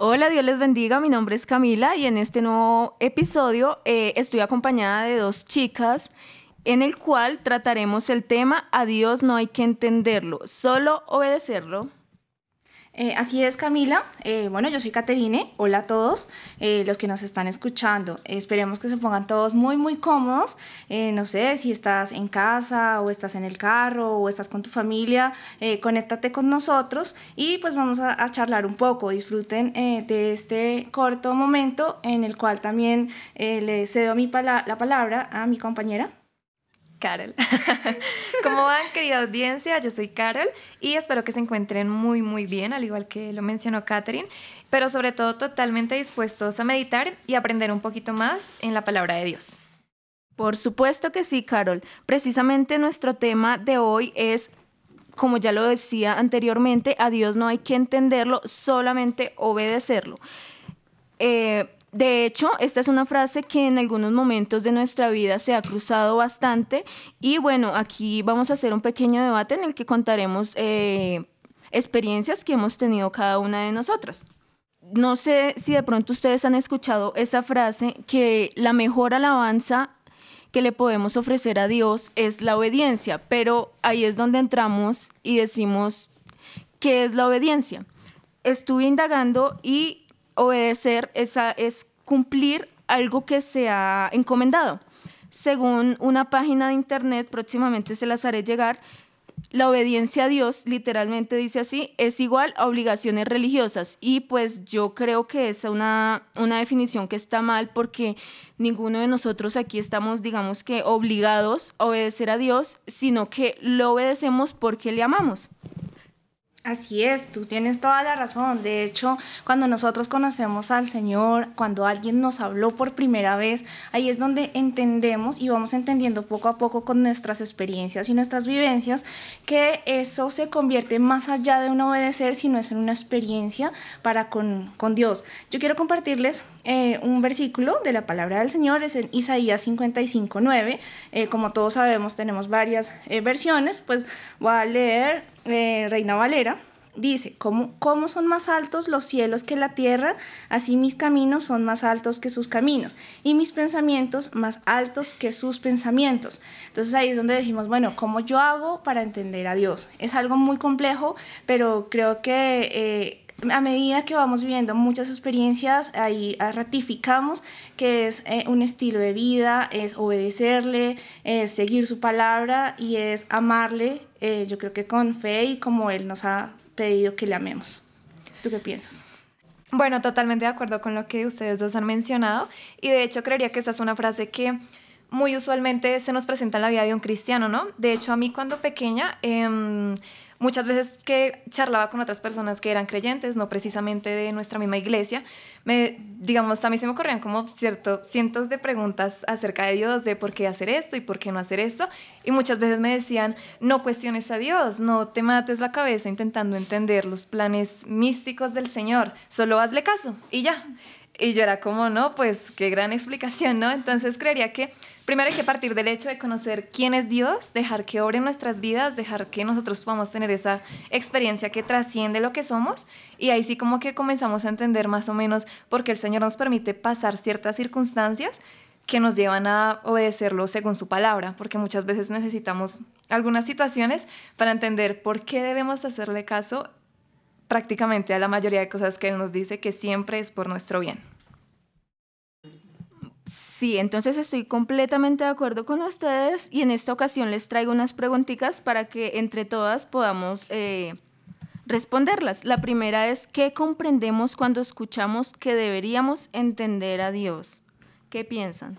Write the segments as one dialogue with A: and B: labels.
A: Hola, Dios les bendiga. Mi nombre es Camila y en este nuevo episodio eh, estoy acompañada de dos chicas en el cual trataremos el tema A Dios no hay que entenderlo, solo obedecerlo.
B: Eh, así es, Camila. Eh, bueno, yo soy Caterine. Hola a todos eh, los que nos están escuchando. esperemos que se pongan todos muy, muy cómodos. no sé si estás en casa o estás en el carro o estás con tu familia. conéctate con nosotros y pues vamos a, charlar un poco. Disfruten de este corto momento en el cual también le cedo mi la palabra a mi compañera.
C: Carol. ¿Cómo van, querida audiencia? Yo soy Carol y espero que se encuentren muy, muy bien, al igual que lo mencionó Catherine, pero sobre todo totalmente dispuestos a meditar y aprender un poquito más en la palabra de Dios.
A: Por supuesto que sí, Carol. Precisamente nuestro tema de hoy es, como ya lo decía anteriormente, a Dios no hay que entenderlo, solamente obedecerlo. Eh, de hecho, esta es una frase que en algunos momentos de nuestra vida se ha cruzado bastante y bueno, aquí vamos a hacer un pequeño debate en el que contaremos eh, experiencias que hemos tenido cada una de nosotras. No sé si de pronto ustedes han escuchado esa frase que la mejor alabanza que le podemos ofrecer a Dios es la obediencia, pero ahí es donde entramos y decimos, ¿qué es la obediencia? Estuve indagando y obedecer es cumplir algo que se ha encomendado. Según una página de internet, próximamente se las haré llegar, la obediencia a Dios, literalmente dice así, es igual a obligaciones religiosas. Y pues yo creo que es una, una definición que está mal porque ninguno de nosotros aquí estamos, digamos que, obligados a obedecer a Dios, sino que lo obedecemos porque le amamos.
B: Así es, tú tienes toda la razón. De hecho, cuando nosotros conocemos al Señor, cuando alguien nos habló por primera vez, ahí es donde entendemos y vamos entendiendo poco a poco con nuestras experiencias y nuestras vivencias que eso se convierte más allá de un obedecer, sino es en una experiencia para con, Dios. Yo quiero compartirles eh, un versículo de la palabra del Señor, es en Isaías 55, 9. Eh, como todos sabemos, tenemos varias eh, versiones, pues voy a leer eh, Reina Valera, dice, ¿cómo, ¿cómo son más altos los cielos que la tierra? Así mis caminos son más altos que sus caminos y mis pensamientos más altos que sus pensamientos. Entonces ahí es donde decimos, bueno, ¿cómo yo hago para entender a Dios? Es algo muy complejo, pero creo que... Eh, a medida que vamos viviendo muchas experiencias, ahí ratificamos que es eh, un estilo de vida, es obedecerle, es seguir su palabra y es amarle, eh, yo creo que con fe y como Él nos ha pedido que le amemos. ¿Tú qué piensas?
C: Bueno, totalmente de acuerdo con lo que ustedes dos han mencionado y de hecho creería que esta es una frase que muy usualmente se nos presenta en la vida de un cristiano, ¿no? De hecho, a mí cuando pequeña... Eh, Muchas veces que charlaba con otras personas que eran creyentes, no precisamente de nuestra misma iglesia, me, digamos, a mí se me ocurrían como cierto, cientos de preguntas acerca de Dios, de por qué hacer esto y por qué no hacer esto. Y muchas veces me decían, no cuestiones a Dios, no te mates la cabeza intentando entender los planes místicos del Señor, solo hazle caso y ya. Y yo era como, no, pues qué gran explicación, ¿no? Entonces creería que primero hay que partir del hecho de conocer quién es Dios, dejar que obre nuestras vidas, dejar que nosotros podamos tener esa experiencia que trasciende lo que somos y ahí sí como que comenzamos a entender más o menos por qué el Señor nos permite pasar ciertas circunstancias que nos llevan a obedecerlo según su palabra, porque muchas veces necesitamos algunas situaciones para entender por qué debemos hacerle caso prácticamente a la mayoría de cosas que Él nos dice que siempre es por nuestro bien.
A: Sí, entonces estoy completamente de acuerdo con ustedes y en esta ocasión les traigo unas preguntitas para que entre todas podamos eh, responderlas. La primera es, ¿qué comprendemos cuando escuchamos que deberíamos entender a Dios? ¿Qué piensan?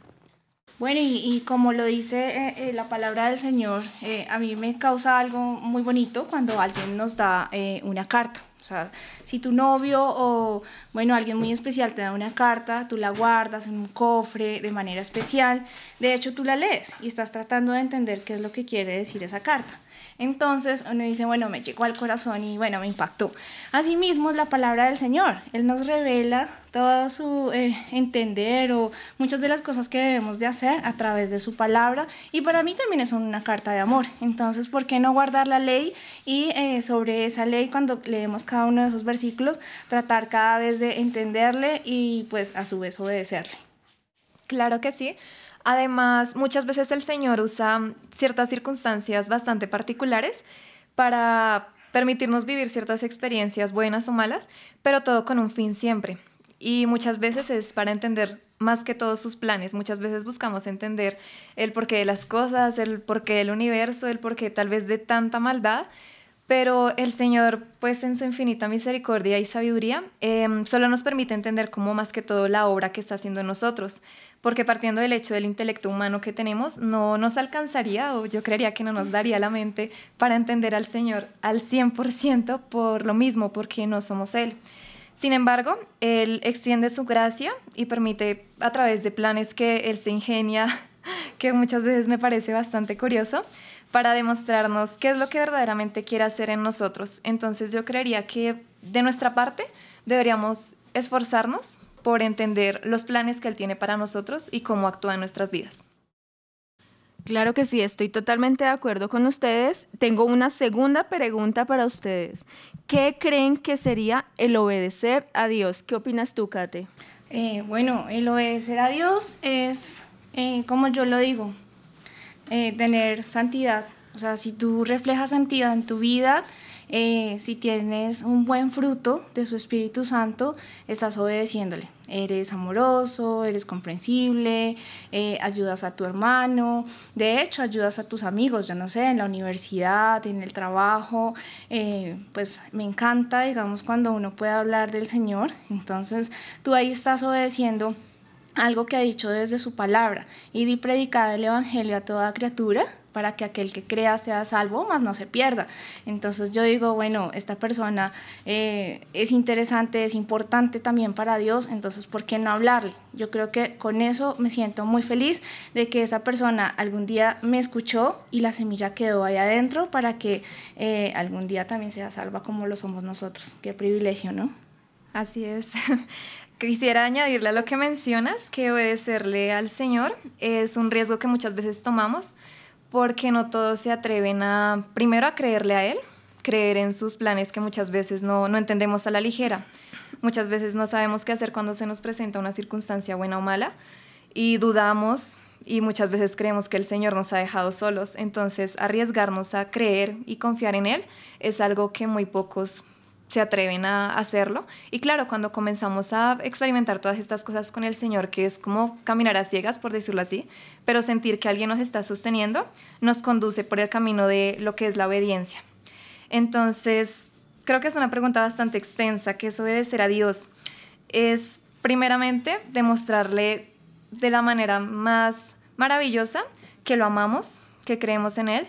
B: Bueno, y, como lo dice eh, eh, la palabra del Señor, a mí me causa algo muy bonito cuando alguien nos da una carta. O sea, si tu novio o, bueno, alguien muy especial te da una carta, tú la guardas en un cofre de manera especial, de hecho tú la lees y estás tratando de entender qué es lo que quiere decir esa carta. Entonces uno dice, bueno, me llegó al corazón y bueno, me impactó. Asimismo, la palabra del Señor, Él nos revela todo su eh, entender o muchas de las cosas que debemos de hacer a través de su palabra y para mí también es una carta de amor. Entonces, ¿por qué no guardar la ley y eh, sobre esa ley cuando leemos cada uno de esos versículos, tratar cada vez de entenderle y pues a su vez obedecerle?
C: Claro que sí. Además, muchas veces el Señor usa ciertas circunstancias bastante particulares para permitirnos vivir ciertas experiencias buenas o malas, pero todo con un fin siempre. Y muchas veces es para entender más que todos sus planes. Muchas veces buscamos entender el porqué de las cosas, el porqué del universo, el porqué tal vez de tanta maldad, pero el Señor, pues en su infinita misericordia y sabiduría, em, solo nos permite entender cómo más que todo la obra que está haciendo en nosotros porque partiendo del hecho del intelecto humano que tenemos, no nos alcanzaría o yo creería que no nos daría la mente para entender al Señor al 100% por lo mismo, porque no somos Él. Sin embargo, Él extiende su gracia y permite a través de planes que Él se ingenia, que muchas veces me parece bastante curioso, para demostrarnos qué es lo que verdaderamente quiere hacer en nosotros. Entonces yo creería que de nuestra parte deberíamos esforzarnos por entender los planes que Él tiene para nosotros y cómo actúa en nuestras vidas.
A: Claro que sí, estoy totalmente de acuerdo con ustedes. Tengo una segunda pregunta para ustedes. ¿Qué creen que sería el obedecer a Dios? ¿Qué opinas tú, Kate?
B: Eh, bueno, el obedecer a Dios es, eh, como yo lo digo, eh, tener santidad. O sea, si tú reflejas santidad en tu vida, eh, si tienes un buen fruto de su Espíritu Santo, estás obedeciéndole. Eres amoroso, eres comprensible, eh, ayudas a tu hermano, de hecho ayudas a tus amigos, ya no sé, en la universidad, en el trabajo, pues me encanta, digamos, cuando uno puede hablar del Señor, entonces tú ahí estás obedeciendo algo que ha dicho desde su palabra, y di predicar el Evangelio a toda criatura, para que aquel que crea sea salvo, más no se pierda. Entonces yo digo, bueno, esta persona eh, es interesante, es importante también para Dios, entonces ¿por qué no hablarle? Yo creo que con eso me siento muy feliz de que esa persona algún día me escuchó y la semilla quedó ahí adentro para que eh, algún día también sea salva como lo somos nosotros. Qué privilegio, ¿no?
C: Así es. Quisiera añadirle a lo que mencionas, que obedecerle al Señor es un riesgo que muchas veces tomamos porque no todos se atreven a, primero, a creerle a Él, creer en sus planes que muchas veces no, no entendemos a la ligera. Muchas veces no sabemos qué hacer cuando se nos presenta una circunstancia buena o mala y dudamos y muchas veces creemos que el Señor nos ha dejado solos. Entonces, arriesgarnos a creer y confiar en Él es algo que muy pocos se atreven a hacerlo. Y claro, cuando comenzamos a experimentar todas estas cosas con el Señor, que es como caminar a ciegas, por decirlo así, pero sentir que alguien nos está sosteniendo, nos conduce por el camino de lo que es la obediencia. Entonces, creo que es una pregunta bastante extensa, que es obedecer a Dios. Es primeramente demostrarle de la manera más maravillosa que lo amamos, que creemos en Él,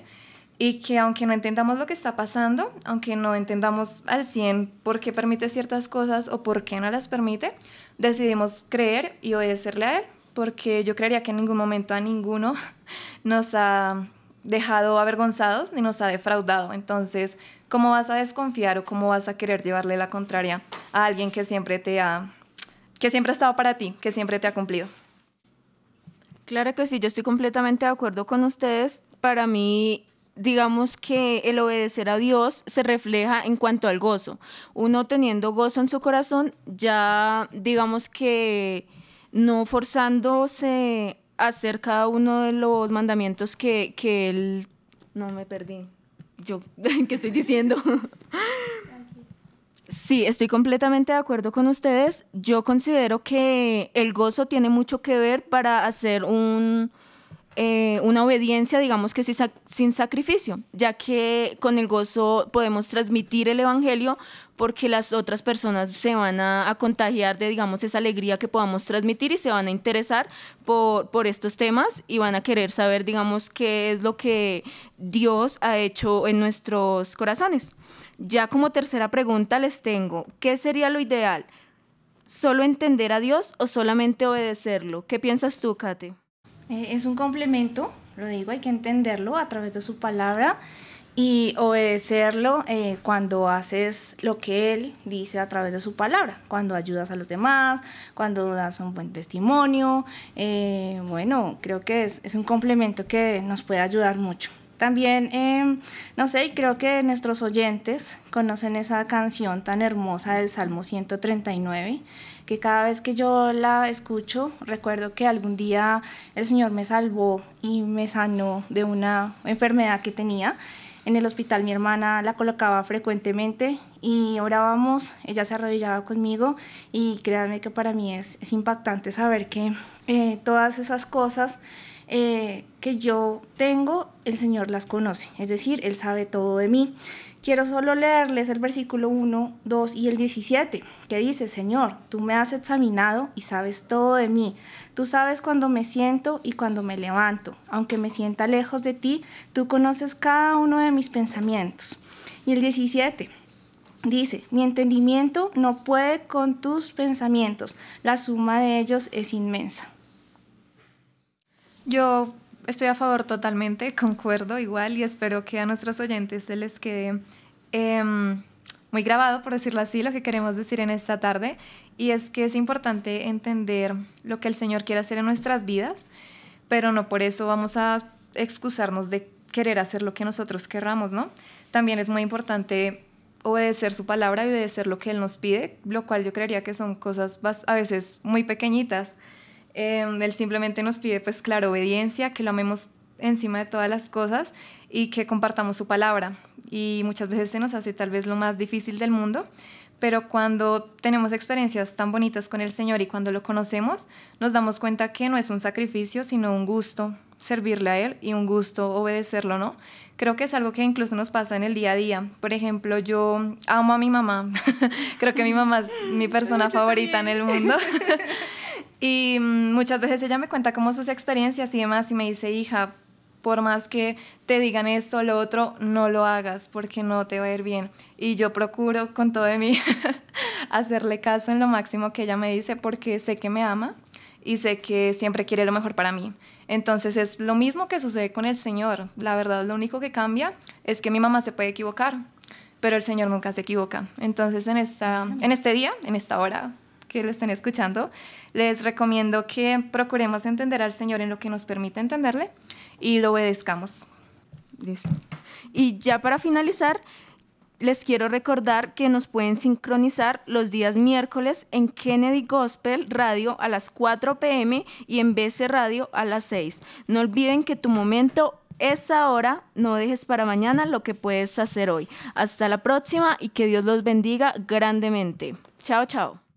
C: y que aunque no entendamos lo que está pasando, aunque no entendamos al 100 por qué permite ciertas cosas o por qué no las permite, decidimos creer y obedecerle a Él, porque yo creería que en ningún momento a ninguno nos ha dejado avergonzados ni nos ha defraudado. Entonces, ¿cómo vas a desconfiar o cómo vas a querer llevarle la contraria a alguien que siempre te ha que siempre ha estado para ti, que siempre te ha cumplido?
A: Claro que sí, yo estoy completamente de acuerdo con ustedes. Para mí digamos que el obedecer a Dios se refleja en cuanto al gozo. Uno teniendo gozo en su corazón, ya digamos que no forzándose a hacer cada uno de los mandamientos que, que él... No me perdí. Yo, ¿qué estoy diciendo? Sí, estoy completamente de acuerdo con ustedes. Yo considero que el gozo tiene mucho que ver para hacer un, eh, una obediencia, digamos que sin sacrificio, ya que con el gozo podemos transmitir el Evangelio porque las otras personas se van a, contagiar de, digamos, esa alegría que podamos transmitir y se van a interesar por, por estos temas y van a querer saber, digamos, qué es lo que Dios ha hecho en nuestros corazones. Ya como tercera pregunta les tengo, ¿qué sería lo ideal? ¿Solo entender a Dios o solamente obedecerlo? ¿Qué piensas tú, Kate?
B: Eh, es un complemento, lo digo, hay que entenderlo a través de su palabra y obedecerlo eh, cuando haces lo que Él dice a través de su palabra, cuando ayudas a los demás, cuando das un buen testimonio. Eh, bueno, creo que es, es, un complemento que nos puede ayudar mucho. También, em, no sé, creo que nuestros oyentes conocen esa canción tan hermosa del Salmo 139 que cada vez que yo la escucho, recuerdo que algún día el Señor me salvó y me sanó de una enfermedad que tenía. En el hospital mi hermana la colocaba frecuentemente y orábamos, ella se arrodillaba conmigo y créanme que para mí es, impactante saber que eh, todas esas cosas eh, que yo tengo, el Señor las conoce, es decir, Él sabe todo de mí. Quiero solo leerles el versículo 1, 2 y el 17, que dice, Señor, tú me has examinado y sabes todo de mí. Tú sabes cuando me siento y cuando me levanto. Aunque me sienta lejos de ti, tú conoces cada uno de mis pensamientos. Y el 17, Dice, mi entendimiento no puede con tus pensamientos, la suma de ellos es inmensa.
C: Yo estoy a favor totalmente, concuerdo igual y espero que a nuestros oyentes se les quede em, muy grabado, por decirlo así, lo que queremos decir en esta tarde. Y es que es importante entender lo que el Señor quiere hacer en nuestras vidas, pero no por eso vamos a excusarnos de querer hacer lo que nosotros querramos, ¿no? También es muy importante obedecer su palabra y obedecer lo que Él nos pide, lo cual yo creería que son cosas a veces muy pequeñitas Em, él simplemente nos pide, pues claro, obediencia, que lo amemos encima de todas las cosas y que compartamos su palabra. Y muchas veces se nos hace tal vez lo más difícil del mundo, pero cuando tenemos experiencias tan bonitas con el Señor y cuando lo conocemos, nos damos cuenta que no es un sacrificio, sino un gusto servirle a Él y un gusto obedecerlo, ¿no? Creo que es algo que incluso nos pasa en el día a día. Por ejemplo, yo amo a mi mamá. Creo que mi mamá es mi persona favorita en el mundo. Y mm, muchas veces ella me cuenta como sus experiencias y demás y me dice, hija, por más que te digan esto o lo otro, no lo hagas porque no te va a ir bien. Y yo procuro con todo de mí hacerle caso en lo máximo que ella me dice porque sé que me ama y sé que siempre quiere lo mejor para mí. Entonces es lo mismo que sucede con el Señor. La verdad, lo único que cambia es que mi mamá se puede equivocar, pero el Señor nunca se equivoca. Entonces en, esta, en este día, en esta hora, que lo estén escuchando, les recomiendo que procuremos entender al Señor en lo que nos permite entenderle y lo obedezcamos.
A: Listo. Y ya para finalizar, les quiero recordar que nos pueden sincronizar los días miércoles en Kennedy Gospel Radio a las 4 pm y en BC Radio a las 6. No olviden que tu momento es ahora, no dejes para mañana lo que puedes hacer hoy. Hasta la próxima y que Dios los bendiga grandemente. Chao, chao.